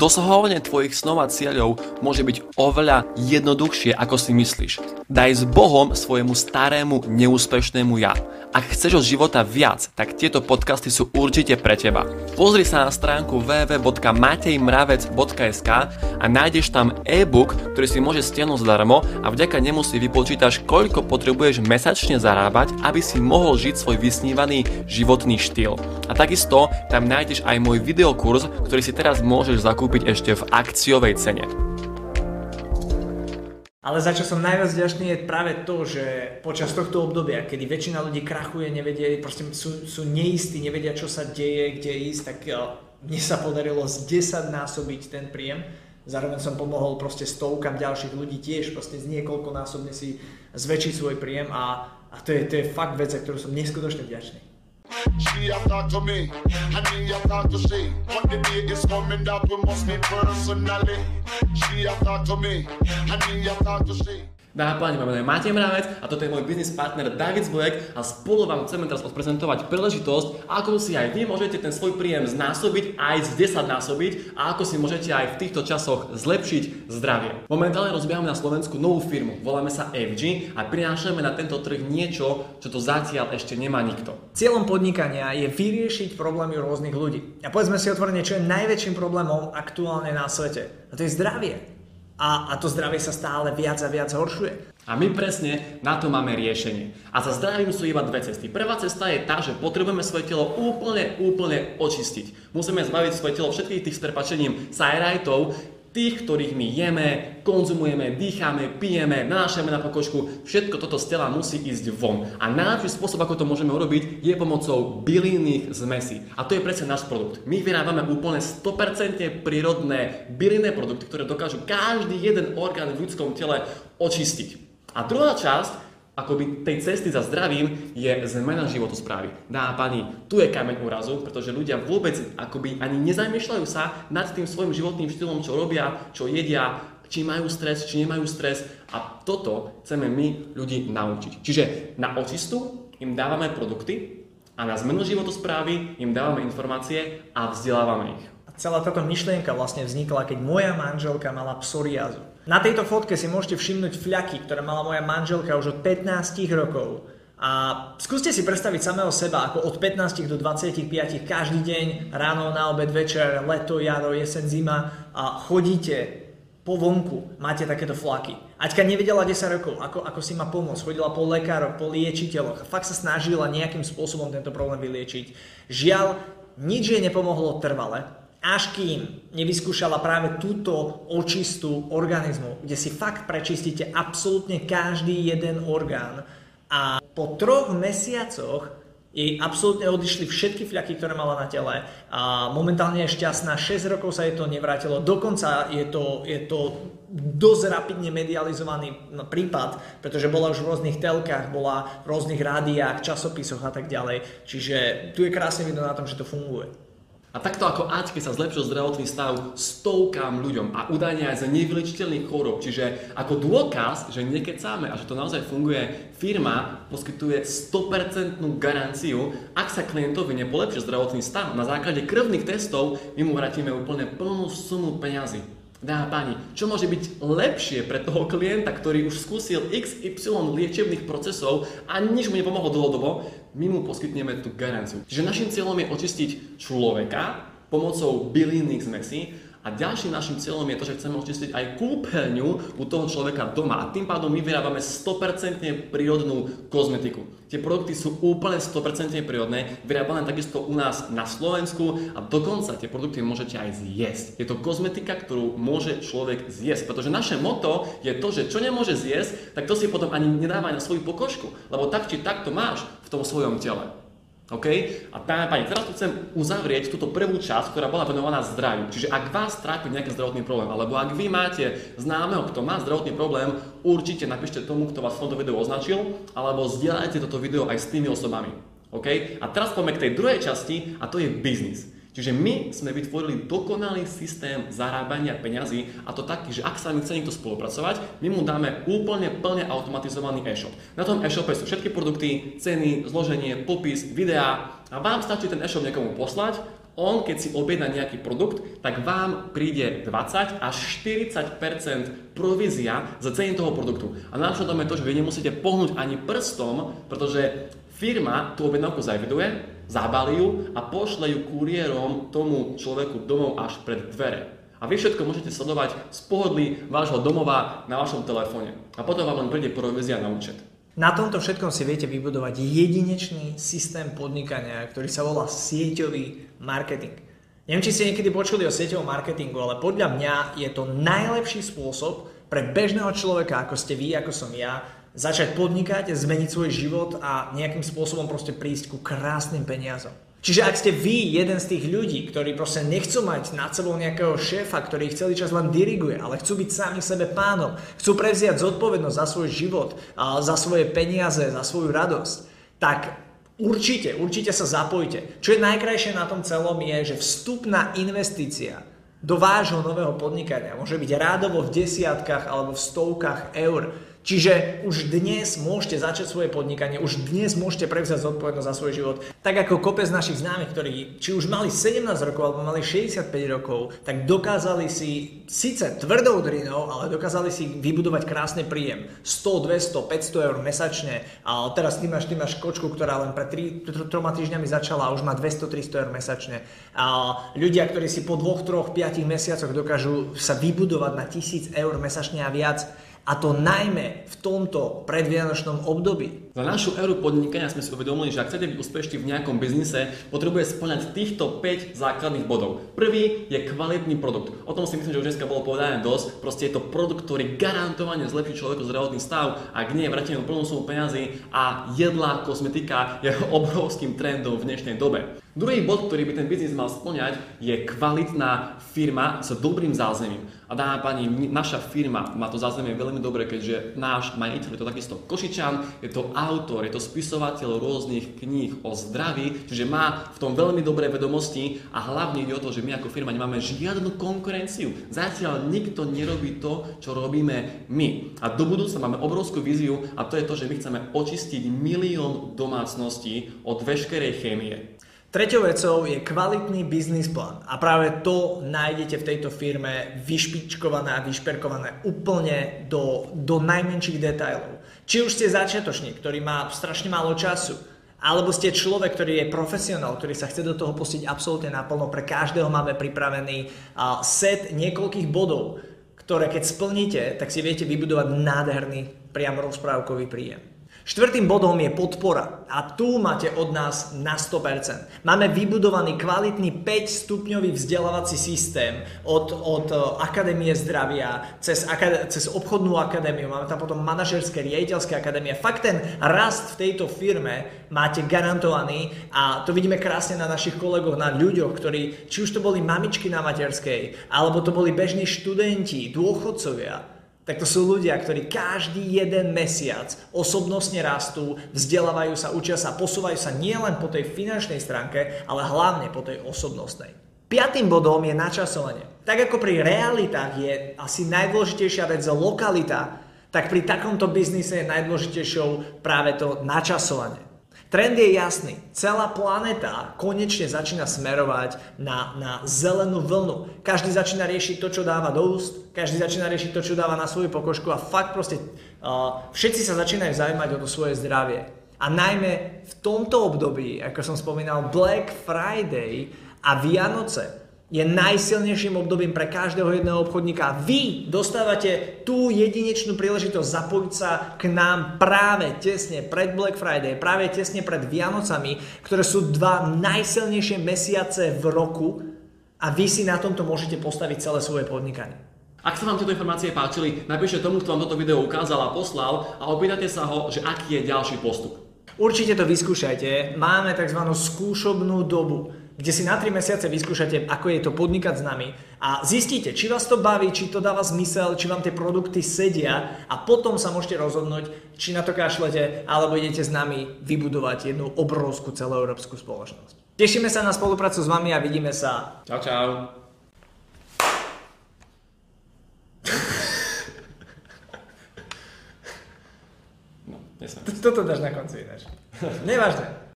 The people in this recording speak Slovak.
Dosahovanie tvojich snov a cieľov môže byť oveľa jednoduchšie, ako si myslíš. Daj s Bohom svojemu starému, neúspešnému ja. Ak chceš od života viac, tak tieto podcasty sú určite pre teba. Pozri sa na stránku www.matejmravec.sk a nájdeš tam e-book, ktorý si môžeš stiahnuť zdarmo a vďaka nemu si vypočítaš, koľko potrebuješ mesačne zarábať, aby si mohol žiť svoj vysnívaný životný štýl. A takisto tam nájdeš aj môj videokurs, ktorý si teraz môžeš zakúpiť kúpiť ešte v akciovej cene. Ale za čo som najviac vďačný je práve to, že počas tohto obdobia, kedy väčšina ľudí krachuje, nevedia, proste sú, sú neistí, nevedia, čo sa deje, kde ísť, tak eh, mne sa podarilo z 10 násobiť ten príjem. Zároveň som pomohol proste stovkam ďalších ľudí tiež proste z niekoľko násobne si zväčšiť svoj príjem a, a to, je, to je fakt vec, za ktorú som neskutočne vďačný. She have talked to me, and me have talked to she. But the day is coming that we must meet personally. She have talked to me, and me have talked to she. Dámy a páni, máme Matej Mravec a toto je môj business partner David Zbojek a spolu vám chceme teraz odprezentovať príležitosť, ako si aj vy môžete ten svoj príjem znásobiť, aj z 10 násobiť a ako si môžete aj v týchto časoch zlepšiť zdravie. Momentálne rozbiehame na Slovensku novú firmu, voláme sa FG a prinášame na tento trh niečo, čo to zatiaľ ešte nemá nikto. Cieľom podnikania je vyriešiť problémy rôznych ľudí. A povedzme si otvorene, čo je najväčším problémom aktuálne na svete. A to je zdravie a, a to zdravie sa stále viac a viac horšuje. A my presne na to máme riešenie. A za zdravím sú iba dve cesty. Prvá cesta je tá, že potrebujeme svoje telo úplne, úplne očistiť. Musíme zbaviť svoje telo všetkých tých s prepačením sajrajtov, tých, ktorých my jeme, konzumujeme, dýchame, pijeme, nanášame na pokožku, všetko toto z tela musí ísť von. A najlepší spôsob, ako to môžeme urobiť, je pomocou bylinných zmesí. A to je presne náš produkt. My vyrábame úplne 100% prírodné bylinné produkty, ktoré dokážu každý jeden orgán v ľudskom tele očistiť. A druhá časť akoby tej cesty za zdravím je zmena životosprávy. Dá pani, tu je kameň úrazu, pretože ľudia vôbec akoby ani nezamýšľajú sa nad tým svojim životným štýlom, čo robia, čo jedia, či majú stres, či nemajú stres. A toto chceme my ľudí naučiť. Čiže na očistu im dávame produkty a na zmenu životosprávy im dávame informácie a vzdelávame ich. Celá táto myšlienka vlastne vznikla, keď moja manželka mala psoriázu. Na tejto fotke si môžete všimnúť fľaky, ktoré mala moja manželka už od 15 rokov. A skúste si predstaviť samého seba, ako od 15 do 25 každý deň, ráno, na obed, večer, leto, jaro, jesen, zima a chodíte po vonku, máte takéto flaky. Aťka nevedela 10 rokov, ako, ako si má pomôcť, chodila po lekároch, po liečiteľoch fakt sa snažila nejakým spôsobom tento problém vyliečiť. Žiaľ, nič jej nepomohlo trvale, až kým nevyskúšala práve túto očistu organizmu, kde si fakt prečistíte absolútne každý jeden orgán. A po troch mesiacoch jej absolútne odišli všetky fľaky, ktoré mala na tele. A momentálne je šťastná, 6 rokov sa jej to nevrátilo, dokonca je to, je to dosť rapidne medializovaný prípad, pretože bola už v rôznych telkách, bola v rôznych rádiách, časopisoch a tak ďalej, čiže tu je krásne vidno na tom, že to funguje. A takto ako Aťke sa zlepšil zdravotný stav stovkám ľuďom a údajne aj za nevylečiteľných chorób. Čiže ako dôkaz, že nekecáme a že to naozaj funguje, firma poskytuje 100% garanciu, ak sa klientovi nepolepšie zdravotný stav na základe krvných testov, my mu vrátime úplne plnú sumu peňazí. Dáma páni, čo môže byť lepšie pre toho klienta, ktorý už skúsil XY liečebných procesov a nič mu nepomohlo dlhodobo, my mu poskytneme tú garanciu. Čiže našim cieľom je očistiť človeka pomocou bylinných zmesí a ďalším našim cieľom je to, že chceme očistiť aj kúpeľňu u toho človeka doma. A tým pádom my vyrábame 100% prírodnú kozmetiku. Tie produkty sú úplne 100% prírodné, vyrábané takisto u nás na Slovensku a dokonca tie produkty môžete aj zjesť. Je to kozmetika, ktorú môže človek zjesť, pretože naše moto je to, že čo nemôže zjesť, tak to si potom ani nedáva na svoju pokožku, lebo tak či tak to máš v tom svojom tele. OK? A páni, pani, teraz tu chcem uzavrieť túto prvú časť, ktorá bola venovaná zdraviu. Čiže ak vás trápi nejaký zdravotný problém, alebo ak vy máte známeho, kto má zdravotný problém, určite napíšte tomu, kto vás v tomto videu označil, alebo zdieľajte toto video aj s tými osobami. OK? A teraz poďme k tej druhej časti a to je biznis. Čiže my sme vytvorili dokonalý systém zarábania peňazí a to taký, že ak sa mi chce niekto spolupracovať, my mu dáme úplne plne automatizovaný e-shop. Na tom e-shope sú všetky produkty, ceny, zloženie, popis, videá a vám stačí ten e-shop niekomu poslať On, keď si objedná nejaký produkt, tak vám príde 20 až 40% provízia za ceny toho produktu. A najlepšie tom je to, že vy nemusíte pohnúť ani prstom, pretože firma tú objednávku zaeviduje, zabalí ju a pošle ju kuriérom tomu človeku domov až pred dvere. A vy všetko môžete sledovať z pohodlí vášho domova na vašom telefóne. A potom vám len príde provízia na účet. Na tomto všetkom si viete vybudovať jedinečný systém podnikania, ktorý sa volá sieťový marketing. Neviem, či ste niekedy počuli o sieťovom marketingu, ale podľa mňa je to najlepší spôsob pre bežného človeka, ako ste vy, ako som ja, začať podnikať, zmeniť svoj život a nejakým spôsobom proste prísť ku krásnym peniazom. Čiže ak ste vy jeden z tých ľudí, ktorí proste nechcú mať nad sebou nejakého šéfa, ktorý ich celý čas len diriguje, ale chcú byť sami sebe pánom, chcú prevziať zodpovednosť za svoj život, za svoje peniaze, za svoju radosť, tak určite, určite sa zapojte. Čo je najkrajšie na tom celom je, že vstupná investícia do vášho nového podnikania môže byť rádovo v desiatkách alebo v stovkách eur Čiže už dnes môžete začať svoje podnikanie, už dnes môžete prevziať zodpovednosť za svoj život. Tak ako kopec našich známych, ktorí či už mali 17 rokov alebo mali 65 rokov, tak dokázali si síce tvrdou drinou, ale dokázali si vybudovať krásny príjem. 100, 200, 500 eur mesačne. A teraz ty máš, ty máš kočku, ktorá len pred 3, 3 týždňami začala a už má 200-300 eur mesačne. A ľudia, ktorí si po 2, 3, 5 mesiacoch dokážu sa vybudovať na 1000 eur mesačne a viac, a to najmä v tomto predvianočnom období. Za našu éru podnikania sme si uvedomili, že ak chcete byť úspešní v nejakom biznise, potrebuje splňať týchto 5 základných bodov. Prvý je kvalitný produkt. O tom si myslím, že už dneska bolo povedané dosť. Proste je to produkt, ktorý garantovane zlepší človeku zdravotný stav, ak nie, vrátime plnú sumu peniazy a jedlá, kozmetika je obrovským trendom v dnešnej dobe. Druhý bod, ktorý by ten biznis mal splňať, je kvalitná firma s dobrým zázemím. A dáma pani, naša firma má to zázemie veľmi dobre, keďže náš majiteľ je to takisto Košičan, je to autor, je to spisovateľ rôznych kníh o zdraví, čiže má v tom veľmi dobré vedomosti a hlavne ide o to, že my ako firma nemáme žiadnu konkurenciu. Zatiaľ nikto nerobí to, čo robíme my. A do budúca máme obrovskú víziu a to je to, že my chceme očistiť milión domácností od veškerej chémie. Treťou vecou je kvalitný biznis plán a práve to nájdete v tejto firme vyšpičkované a vyšperkované úplne do, do najmenších detailov. Či už ste začiatočník, ktorý má strašne málo času, alebo ste človek, ktorý je profesionál, ktorý sa chce do toho pustiť absolútne naplno, pre každého máme pripravený set niekoľkých bodov, ktoré keď splníte, tak si viete vybudovať nádherný priamo rozprávkový príjem. Štvrtým bodom je podpora a tu máte od nás na 100%. Máme vybudovaný kvalitný 5-stupňový vzdelávací systém od, od e, Akadémie zdravia cez, cez obchodnú akadémiu, máme tam potom manažerské, riaditeľské akadémie. Fakt ten rast v tejto firme máte garantovaný a to vidíme krásne na našich kolegoch, na ľuďoch, ktorí, či už to boli mamičky na materskej, alebo to boli bežní študenti, dôchodcovia, tak to sú ľudia, ktorí každý jeden mesiac osobnostne rastú, vzdelávajú sa, učia sa, posúvajú sa nielen po tej finančnej stránke, ale hlavne po tej osobnostnej. Piatým bodom je načasovanie. Tak ako pri realitách je asi najdôležitejšia vec lokalita, tak pri takomto biznise je najdôležitejšou práve to načasovanie. Trend je jasný. Celá planéta konečne začína smerovať na, na zelenú vlnu. Každý začína riešiť to, čo dáva do úst, každý začína riešiť to, čo dáva na svoju pokožku a fakt proste uh, všetci sa začínajú zaujímať o to svoje zdravie. A najmä v tomto období, ako som spomínal, Black Friday a Vianoce je najsilnejším obdobím pre každého jedného obchodníka. Vy dostávate tú jedinečnú príležitosť zapojiť sa k nám práve tesne pred Black Friday, práve tesne pred Vianocami, ktoré sú dva najsilnejšie mesiace v roku a vy si na tomto môžete postaviť celé svoje podnikanie. Ak sa vám tieto informácie páčili, napíšte tomu, kto vám toto video ukázal a poslal a opýtate sa ho, že aký je ďalší postup. Určite to vyskúšajte. Máme tzv. skúšobnú dobu kde si na 3 mesiace vyskúšate, ako je to podnikať s nami a zistíte, či vás to baví, či to dáva zmysel, či vám tie produkty sedia a potom sa môžete rozhodnúť, či na to kašlete, alebo idete s nami vybudovať jednu obrovskú celoeurópsku spoločnosť. Tešíme sa na spoluprácu s vami a vidíme sa. Čau, čau. No, Toto dáš na konci ináč. Nevážne.